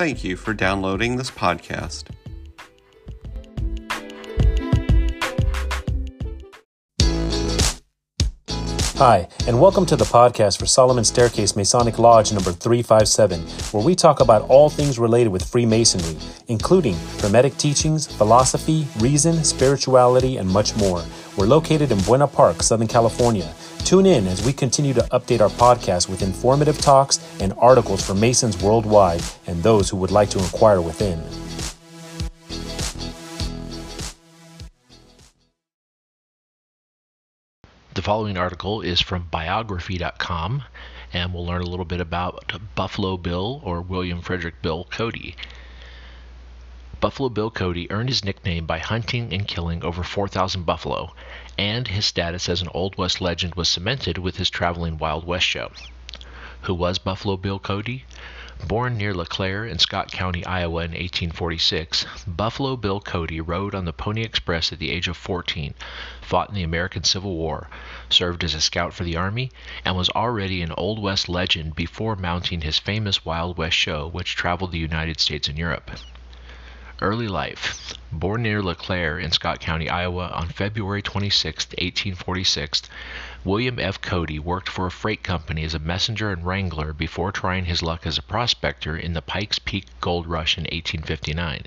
Thank you for downloading this podcast. Hi, and welcome to the podcast for Solomon Staircase Masonic Lodge number 357, where we talk about all things related with Freemasonry, including Hermetic teachings, philosophy, reason, spirituality, and much more. We're located in Buena Park, Southern California. Tune in as we continue to update our podcast with informative talks and articles for Masons worldwide and those who would like to inquire within. The following article is from biography.com, and we'll learn a little bit about Buffalo Bill or William Frederick Bill Cody. Buffalo Bill Cody earned his nickname by hunting and killing over 4,000 buffalo, and his status as an Old West legend was cemented with his traveling Wild West show. Who was Buffalo Bill Cody? Born near LeClaire in Scott County, Iowa in 1846, Buffalo Bill Cody rode on the Pony Express at the age of 14, fought in the American Civil War, served as a scout for the Army, and was already an Old West legend before mounting his famous Wild West show, which traveled the United States and Europe. Early life. Born near LeClaire in Scott County, Iowa on February 26, 1846, William F. Cody worked for a freight company as a messenger and wrangler before trying his luck as a prospector in the Pikes Peak gold rush in 1859.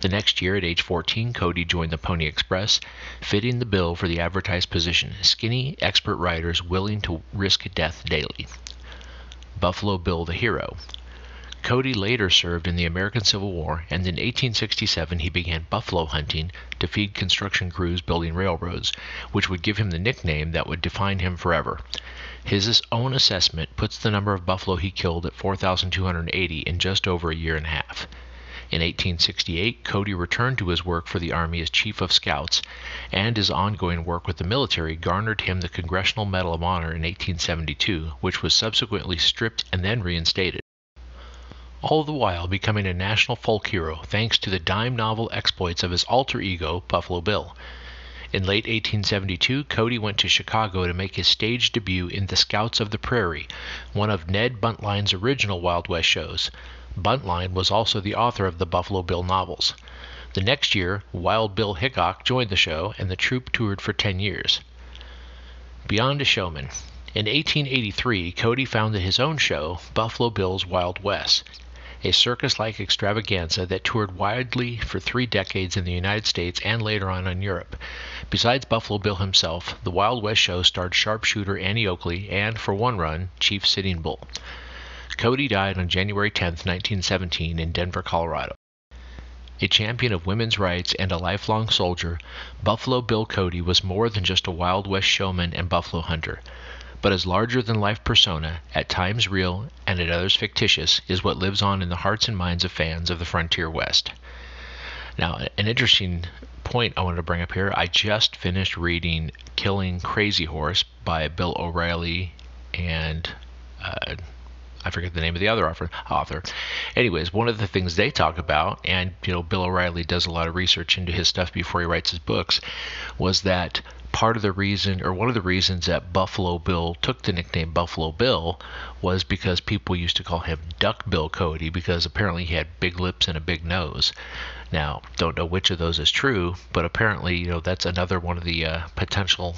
The next year, at age 14, Cody joined the Pony Express, fitting the bill for the advertised position skinny, expert riders willing to risk death daily. Buffalo Bill the Hero. Cody later served in the American Civil War, and in 1867 he began buffalo hunting to feed construction crews building railroads, which would give him the nickname that would define him forever. His own assessment puts the number of buffalo he killed at 4,280 in just over a year and a half. In 1868, Cody returned to his work for the Army as Chief of Scouts, and his ongoing work with the military garnered him the Congressional Medal of Honor in 1872, which was subsequently stripped and then reinstated all the while becoming a national folk hero thanks to the dime novel exploits of his alter ego, Buffalo Bill. In late 1872, Cody went to Chicago to make his stage debut in The Scouts of the Prairie, one of Ned Buntline's original Wild West shows. Buntline was also the author of the Buffalo Bill novels. The next year, Wild Bill Hickok joined the show, and the troupe toured for 10 years. Beyond a Showman. In 1883, Cody founded his own show, Buffalo Bill's Wild West a circus like extravaganza that toured widely for three decades in the United States and later on in Europe. Besides Buffalo Bill himself, the Wild West show starred sharpshooter Annie Oakley and, for one run, Chief Sitting Bull. Cody died on January 10, 1917, in Denver, Colorado. A champion of women's rights and a lifelong soldier, Buffalo Bill Cody was more than just a Wild West showman and buffalo hunter but his larger than life persona, at times real and at others fictitious, is what lives on in the hearts and minds of fans of the Frontier West. Now, an interesting point I wanted to bring up here I just finished reading Killing Crazy Horse by Bill O'Reilly and. Uh, I forget the name of the other author. Anyways, one of the things they talk about, and you know, Bill O'Reilly does a lot of research into his stuff before he writes his books, was that part of the reason, or one of the reasons that Buffalo Bill took the nickname Buffalo Bill was because people used to call him Duck Bill Cody because apparently he had big lips and a big nose. Now, don't know which of those is true, but apparently, you know, that's another one of the uh, potential,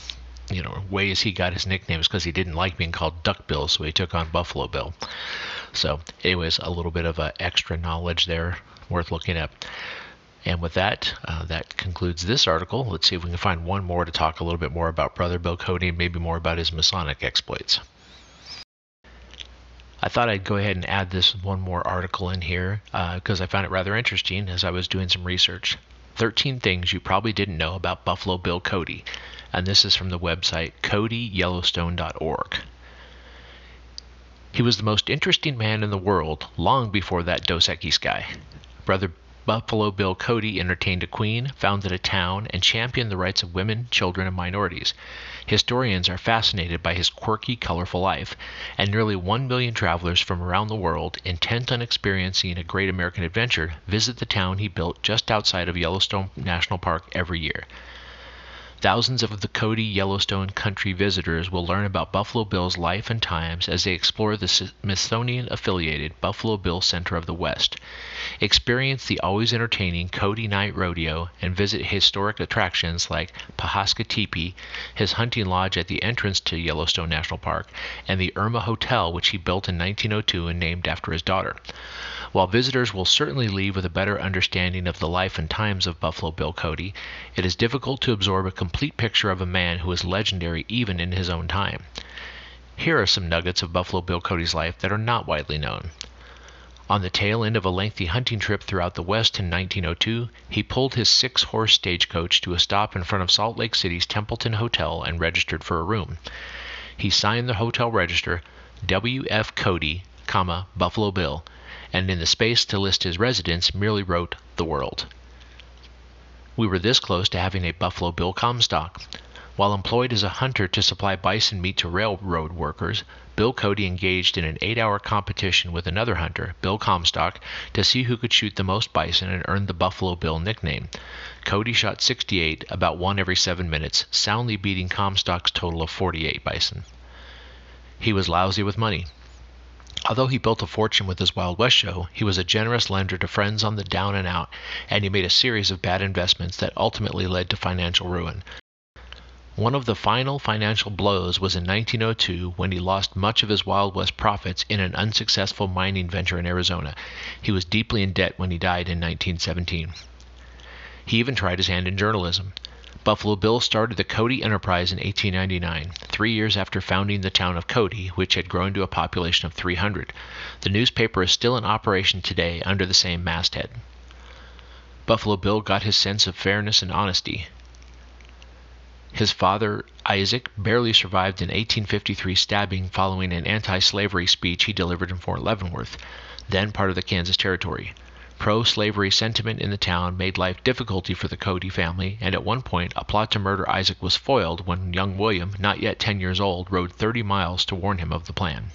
you know, ways he got his nickname is because he didn't like being called Duck Bill, so he took on Buffalo Bill. So, anyways, a little bit of uh, extra knowledge there worth looking at. And with that, uh, that concludes this article. Let's see if we can find one more to talk a little bit more about Brother Bill Cody and maybe more about his Masonic exploits. I thought I'd go ahead and add this one more article in here because uh, I found it rather interesting as I was doing some research. 13 things you probably didn't know about Buffalo Bill Cody. And this is from the website codyyellowstone.org. He was the most interesting man in the world long before that Dos Equis guy. Brother Buffalo Bill Cody entertained a queen, founded a town, and championed the rights of women, children, and minorities. Historians are fascinated by his quirky, colorful life, and nearly one million travelers from around the world, intent on experiencing a great American adventure, visit the town he built just outside of Yellowstone National Park every year. Thousands of the Cody Yellowstone country visitors will learn about Buffalo Bill's life and times as they explore the Smithsonian affiliated Buffalo Bill Center of the West. Experience the always entertaining Cody Night Rodeo and visit historic attractions like Pahaska Tepee, his hunting lodge at the entrance to Yellowstone National Park, and the Irma Hotel, which he built in 1902 and named after his daughter. While visitors will certainly leave with a better understanding of the life and times of Buffalo Bill Cody, it is difficult to absorb a complete picture of a man who was legendary even in his own time. Here are some nuggets of Buffalo Bill Cody's life that are not widely known. On the tail end of a lengthy hunting trip throughout the West in 1902, he pulled his six horse stagecoach to a stop in front of Salt Lake City's Templeton Hotel and registered for a room. He signed the hotel register W.F. Cody, comma, Buffalo Bill, and in the space to list his residence merely wrote the world. We were this close to having a Buffalo Bill Comstock. While employed as a hunter to supply bison meat to railroad workers, Bill Cody engaged in an eight hour competition with another hunter, Bill Comstock, to see who could shoot the most bison and earn the Buffalo Bill nickname. Cody shot 68, about one every seven minutes, soundly beating Comstock's total of 48 bison. He was lousy with money. Although he built a fortune with his Wild West show, he was a generous lender to friends on the down and out, and he made a series of bad investments that ultimately led to financial ruin. One of the final financial blows was in 1902 when he lost much of his Wild West profits in an unsuccessful mining venture in Arizona. He was deeply in debt when he died in 1917. He even tried his hand in journalism. Buffalo Bill started the Cody Enterprise in 1899, three years after founding the town of Cody, which had grown to a population of 300. The newspaper is still in operation today under the same masthead. Buffalo Bill got his sense of fairness and honesty. His father, Isaac, barely survived an 1853 stabbing following an anti slavery speech he delivered in Fort Leavenworth, then part of the Kansas Territory. Pro slavery sentiment in the town made life difficult for the Cody family, and at one point a plot to murder Isaac was foiled when young William, not yet 10 years old, rode 30 miles to warn him of the plan.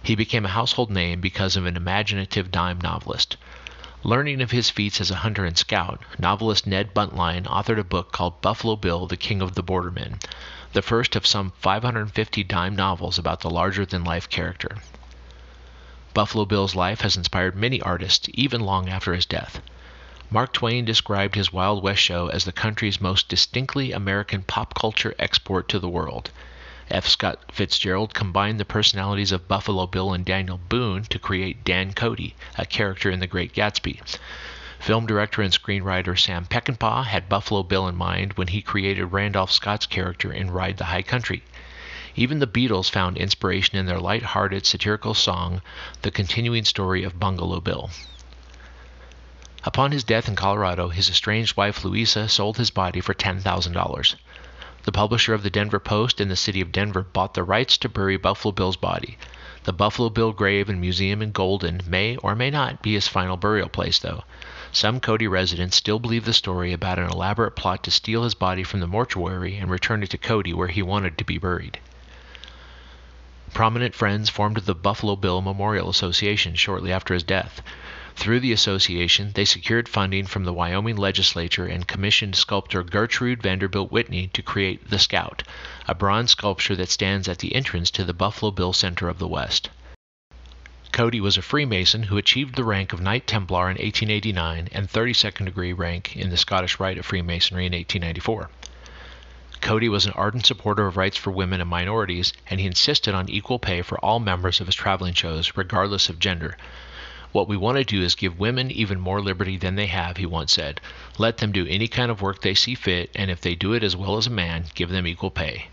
He became a household name because of an imaginative dime novelist. Learning of his feats as a hunter and scout, novelist Ned Buntline authored a book called Buffalo Bill, the King of the Bordermen, the first of some 550 dime novels about the larger than life character. Buffalo Bill's life has inspired many artists, even long after his death. Mark Twain described his Wild West show as the country's most distinctly American pop culture export to the world. F. Scott Fitzgerald combined the personalities of Buffalo Bill and Daniel Boone to create Dan Cody, a character in The Great Gatsby. Film director and screenwriter Sam Peckinpah had Buffalo Bill in mind when he created Randolph Scott's character in Ride the High Country. Even the Beatles found inspiration in their light-hearted satirical song, The Continuing Story of Bungalow Bill. Upon his death in Colorado, his estranged wife Louisa sold his body for $10,000. The publisher of the Denver Post in the city of Denver bought the rights to bury Buffalo Bill's body. The Buffalo Bill grave and museum in Golden may or may not be his final burial place, though. Some Cody residents still believe the story about an elaborate plot to steal his body from the mortuary and return it to Cody where he wanted to be buried. Prominent friends formed the Buffalo Bill Memorial Association shortly after his death. Through the association, they secured funding from the Wyoming legislature and commissioned sculptor Gertrude Vanderbilt Whitney to create The Scout, a bronze sculpture that stands at the entrance to the Buffalo Bill Center of the West. Cody was a Freemason who achieved the rank of Knight Templar in 1889 and 32nd degree rank in the Scottish Rite of Freemasonry in 1894. Cody was an ardent supporter of rights for women and minorities, and he insisted on equal pay for all members of his traveling shows, regardless of gender. What we want to do is give women even more liberty than they have, he once said. Let them do any kind of work they see fit, and if they do it as well as a man, give them equal pay.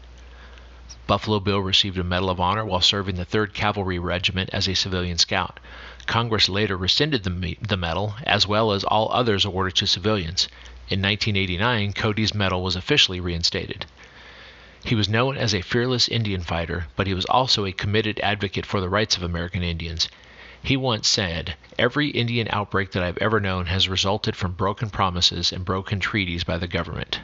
Buffalo Bill received a Medal of Honor while serving the 3rd Cavalry Regiment as a civilian scout. Congress later rescinded the, the medal, as well as all others awarded to civilians. In 1989, Cody's medal was officially reinstated. He was known as a fearless Indian fighter, but he was also a committed advocate for the rights of American Indians. He once said, Every Indian outbreak that I've ever known has resulted from broken promises and broken treaties by the government.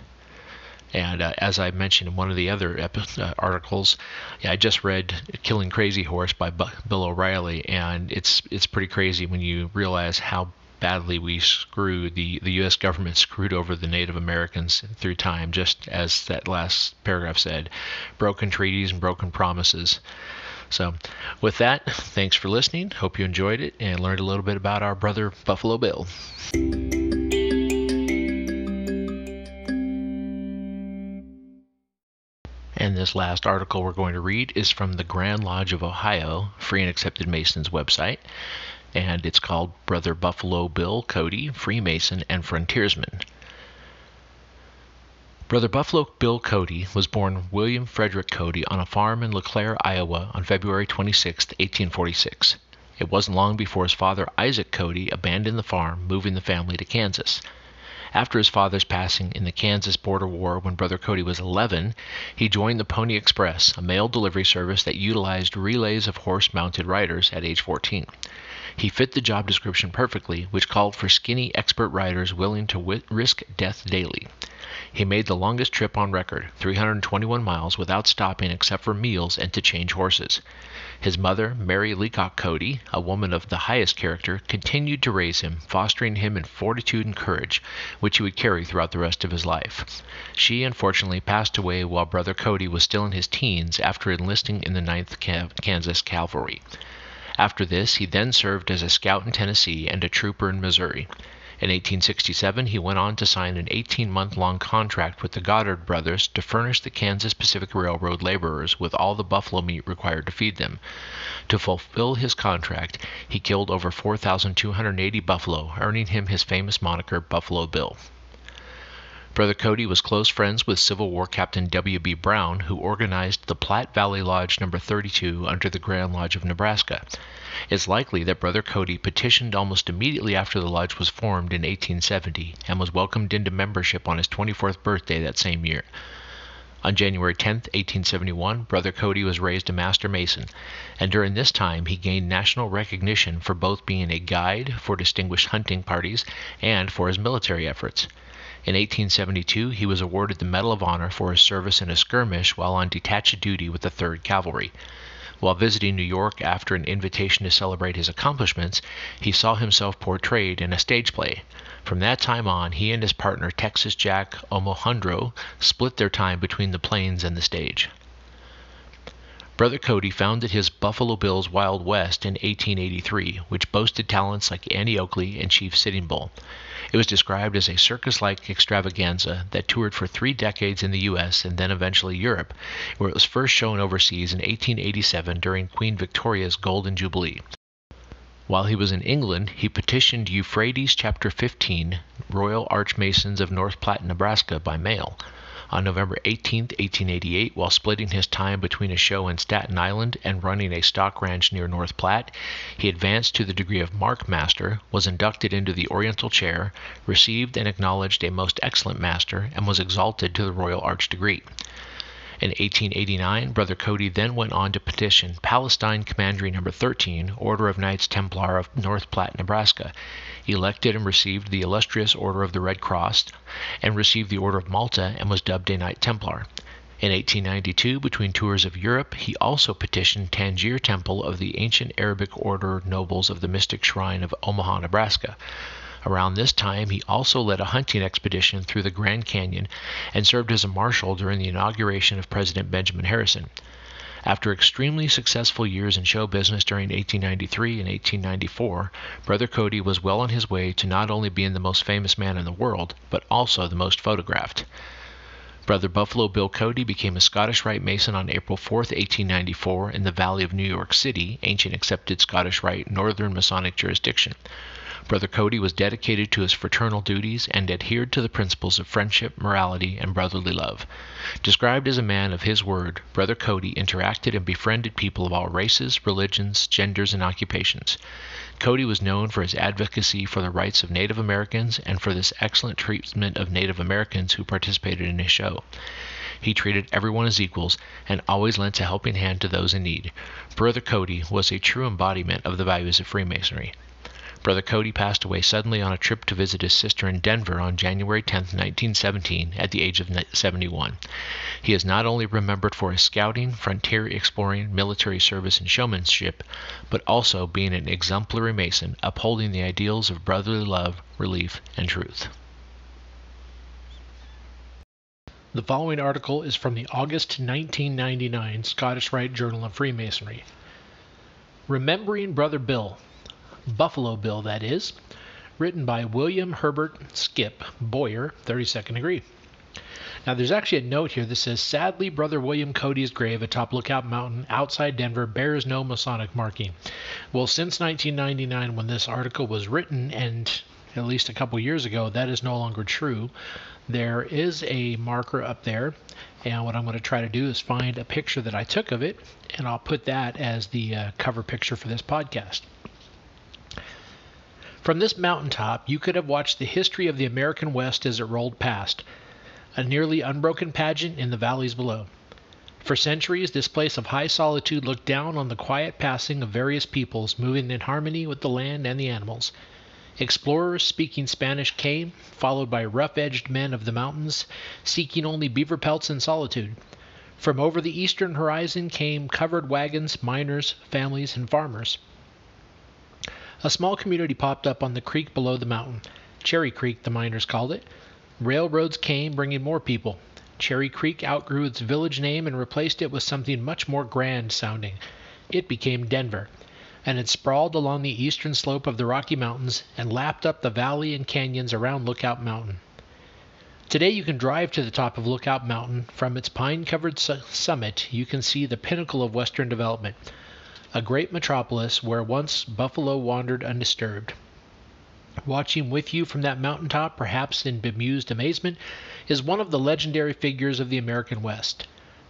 And uh, as I mentioned in one of the other uh, articles, I just read "Killing Crazy Horse" by B- Bill O'Reilly, and it's it's pretty crazy when you realize how badly we screwed the the U.S. government screwed over the Native Americans through time, just as that last paragraph said, broken treaties and broken promises. So, with that, thanks for listening. Hope you enjoyed it and learned a little bit about our brother Buffalo Bill. And this last article we're going to read is from the Grand Lodge of Ohio, Free and Accepted Masons website. And it's called Brother Buffalo Bill Cody, Freemason and Frontiersman. Brother Buffalo Bill Cody was born William Frederick Cody on a farm in LeClaire, Iowa on February 26, 1846. It wasn't long before his father Isaac Cody abandoned the farm, moving the family to Kansas. After his father's passing in the Kansas border war when Brother Cody was 11, he joined the Pony Express, a mail delivery service that utilized relays of horse mounted riders at age 14. He fit the job description perfectly, which called for skinny expert riders willing to risk death daily. He made the longest trip on record, 321 miles, without stopping except for meals and to change horses. His mother, Mary Laycock Cody, a woman of the highest character, continued to raise him, fostering him in fortitude and courage, which he would carry throughout the rest of his life. She unfortunately passed away while Brother Cody was still in his teens after enlisting in the 9th Kansas Cavalry. After this, he then served as a scout in Tennessee and a trooper in Missouri. In 1867, he went on to sign an 18 month long contract with the Goddard brothers to furnish the Kansas Pacific Railroad laborers with all the buffalo meat required to feed them. To fulfill his contract, he killed over 4,280 buffalo, earning him his famous moniker Buffalo Bill. Brother Cody was close friends with Civil War Captain W.B. Brown, who organized the Platte Valley Lodge No. 32 under the Grand Lodge of Nebraska. It's likely that Brother Cody petitioned almost immediately after the lodge was formed in 1870 and was welcomed into membership on his 24th birthday that same year. On January 10, 1871, Brother Cody was raised a Master Mason, and during this time he gained national recognition for both being a guide for distinguished hunting parties and for his military efforts. In 1872, he was awarded the Medal of Honor for his service in a skirmish while on detached duty with the 3rd Cavalry. While visiting New York after an invitation to celebrate his accomplishments, he saw himself portrayed in a stage play. From that time on, he and his partner Texas Jack Omohundro split their time between the plains and the stage. Brother Cody founded his Buffalo Bills Wild West in 1883, which boasted talents like Annie Oakley and Chief Sitting Bull. It was described as a circus like extravaganza that toured for three decades in the U.S. and then eventually Europe, where it was first shown overseas in 1887 during Queen Victoria's Golden Jubilee. While he was in England, he petitioned Euphrates Chapter 15, Royal Archmasons of North Platte, Nebraska, by mail. On November 18, 1888, while splitting his time between a show in Staten Island and running a stock ranch near North Platte, he advanced to the degree of Mark Master, was inducted into the Oriental Chair, received and acknowledged a most excellent master, and was exalted to the Royal Arch degree. In 1889, Brother Cody then went on to petition Palestine Commandery No. 13, Order of Knights Templar of North Platte, Nebraska, elected and received the illustrious Order of the Red Cross, and received the Order of Malta and was dubbed a Knight Templar. In 1892, between tours of Europe, he also petitioned Tangier Temple of the ancient Arabic order nobles of the mystic shrine of Omaha, Nebraska. Around this time, he also led a hunting expedition through the Grand Canyon and served as a marshal during the inauguration of President Benjamin Harrison. After extremely successful years in show business during 1893 and 1894, Brother Cody was well on his way to not only being the most famous man in the world, but also the most photographed. Brother Buffalo Bill Cody became a Scottish Rite Mason on April 4, 1894, in the Valley of New York City, ancient accepted Scottish Rite Northern Masonic jurisdiction. Brother Cody was dedicated to his fraternal duties and adhered to the principles of friendship, morality, and brotherly love. Described as a man of his word, Brother Cody interacted and befriended people of all races, religions, genders, and occupations. Cody was known for his advocacy for the rights of Native Americans and for this excellent treatment of Native Americans who participated in his show. He treated everyone as equals and always lent a helping hand to those in need. Brother Cody was a true embodiment of the values of Freemasonry. Brother Cody passed away suddenly on a trip to visit his sister in Denver on January 10, 1917, at the age of 71. He is not only remembered for his scouting, frontier exploring, military service, and showmanship, but also being an exemplary Mason, upholding the ideals of brotherly love, relief, and truth. The following article is from the August 1999 Scottish Rite Journal of Freemasonry. Remembering Brother Bill, Buffalo Bill, that is, written by William Herbert Skip Boyer, 32nd degree. Now, there's actually a note here that says, Sadly, Brother William Cody's grave atop Lookout Mountain outside Denver bears no Masonic marking. Well, since 1999, when this article was written, and at least a couple years ago, that is no longer true there is a marker up there and what I'm going to try to do is find a picture that I took of it and I'll put that as the uh, cover picture for this podcast. From this mountaintop, you could have watched the history of the American West as it rolled past, a nearly unbroken pageant in the valleys below. For centuries, this place of high solitude looked down on the quiet passing of various peoples moving in harmony with the land and the animals. Explorers speaking Spanish came, followed by rough edged men of the mountains, seeking only beaver pelts and solitude. From over the eastern horizon came covered wagons, miners, families, and farmers. A small community popped up on the creek below the mountain. Cherry Creek, the miners called it. Railroads came, bringing more people. Cherry Creek outgrew its village name and replaced it with something much more grand sounding. It became Denver and it sprawled along the eastern slope of the Rocky Mountains and lapped up the valley and canyons around Lookout Mountain. Today you can drive to the top of Lookout Mountain. From its pine covered su- summit, you can see the pinnacle of Western development, a great metropolis where once Buffalo wandered undisturbed. Watching with you from that mountaintop, perhaps in bemused amazement, is one of the legendary figures of the American West.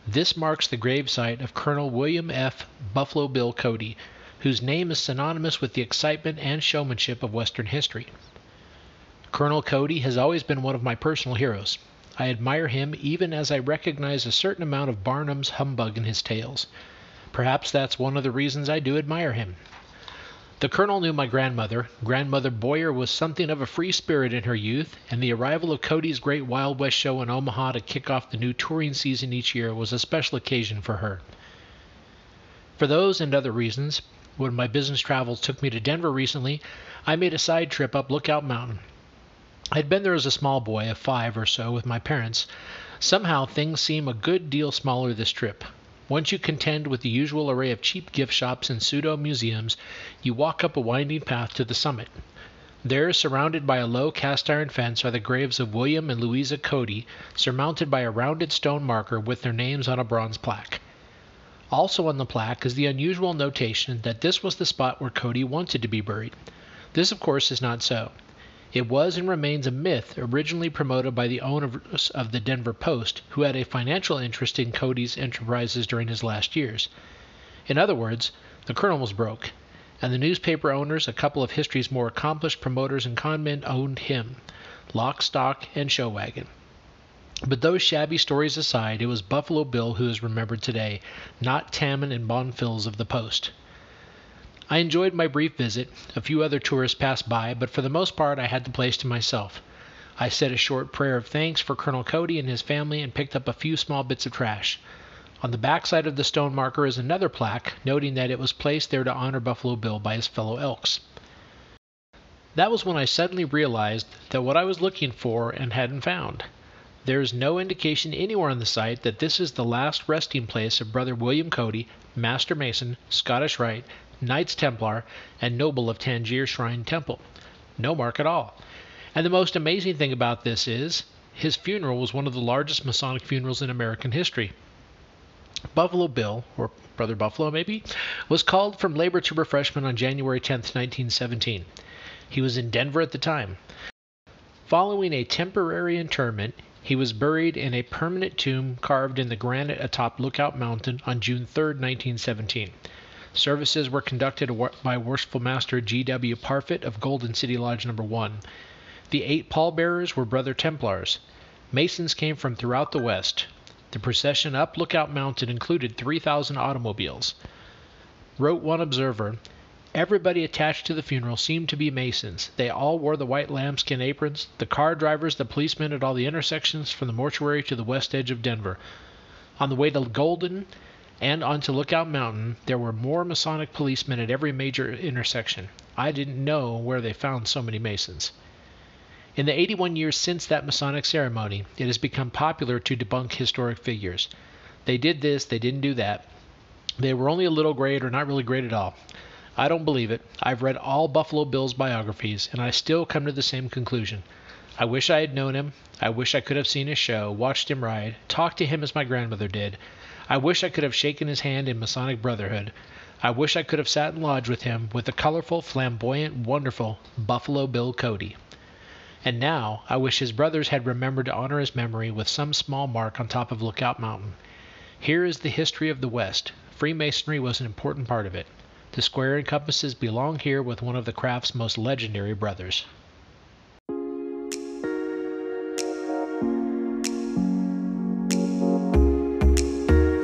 This marks the gravesite of Colonel William F. Buffalo Bill Cody, whose name is synonymous with the excitement and showmanship of Western history. Colonel Cody has always been one of my personal heroes. I admire him even as I recognize a certain amount of Barnum's humbug in his tales. Perhaps that's one of the reasons I do admire him. The colonel knew my grandmother. Grandmother Boyer was something of a free spirit in her youth, and the arrival of Cody's great Wild West show in Omaha to kick off the new touring season each year was a special occasion for her. For those and other reasons, when my business travels took me to Denver recently, I made a side trip up Lookout Mountain. I'd been there as a small boy of five or so with my parents. Somehow things seem a good deal smaller this trip. Once you contend with the usual array of cheap gift shops and pseudo museums, you walk up a winding path to the summit. There, surrounded by a low cast iron fence, are the graves of William and Louisa Cody, surmounted by a rounded stone marker with their names on a bronze plaque. Also on the plaque is the unusual notation that this was the spot where Cody wanted to be buried. This, of course, is not so. It was and remains a myth originally promoted by the owners of the Denver Post, who had a financial interest in Cody's enterprises during his last years. In other words, the colonel was broke, and the newspaper owners, a couple of history's more accomplished promoters and conmen, owned him lock, stock, and show wagon. But those shabby stories aside, it was Buffalo Bill who is remembered today, not Tammen and Bonfils of the Post. I enjoyed my brief visit. A few other tourists passed by, but for the most part I had the place to myself. I said a short prayer of thanks for Colonel Cody and his family and picked up a few small bits of trash. On the back side of the stone marker is another plaque noting that it was placed there to honor Buffalo Bill by his fellow Elks. That was when I suddenly realized that what I was looking for and hadn't found. There is no indication anywhere on the site that this is the last resting place of Brother William Cody, Master Mason, Scottish Rite, Knights Templar, and Noble of Tangier Shrine Temple. No mark at all. And the most amazing thing about this is his funeral was one of the largest Masonic funerals in American history. Buffalo Bill, or Brother Buffalo maybe, was called from labor to refreshment on January 10, 1917. He was in Denver at the time. Following a temporary interment, he was buried in a permanent tomb carved in the granite atop Lookout Mountain on June 3, 1917. Services were conducted by Worshipful Master G. W. Parfit of Golden City Lodge No. 1. The eight pallbearers were Brother Templars. Masons came from throughout the West. The procession up Lookout Mountain included 3,000 automobiles. Wrote one observer, Everybody attached to the funeral seemed to be Masons. They all wore the white lambskin aprons. The car drivers, the policemen at all the intersections from the mortuary to the west edge of Denver. On the way to Golden and onto Lookout Mountain, there were more Masonic policemen at every major intersection. I didn't know where they found so many Masons. In the 81 years since that Masonic ceremony, it has become popular to debunk historic figures. They did this, they didn't do that. They were only a little great or not really great at all. I don't believe it. I've read all Buffalo Bill's biographies, and I still come to the same conclusion. I wish I had known him. I wish I could have seen his show, watched him ride, talked to him as my grandmother did. I wish I could have shaken his hand in Masonic Brotherhood. I wish I could have sat in lodge with him, with the colorful, flamboyant, wonderful Buffalo Bill Cody. And now I wish his brothers had remembered to honor his memory with some small mark on top of Lookout Mountain. Here is the history of the West. Freemasonry was an important part of it. The square and compasses belong here with one of the craft's most legendary brothers.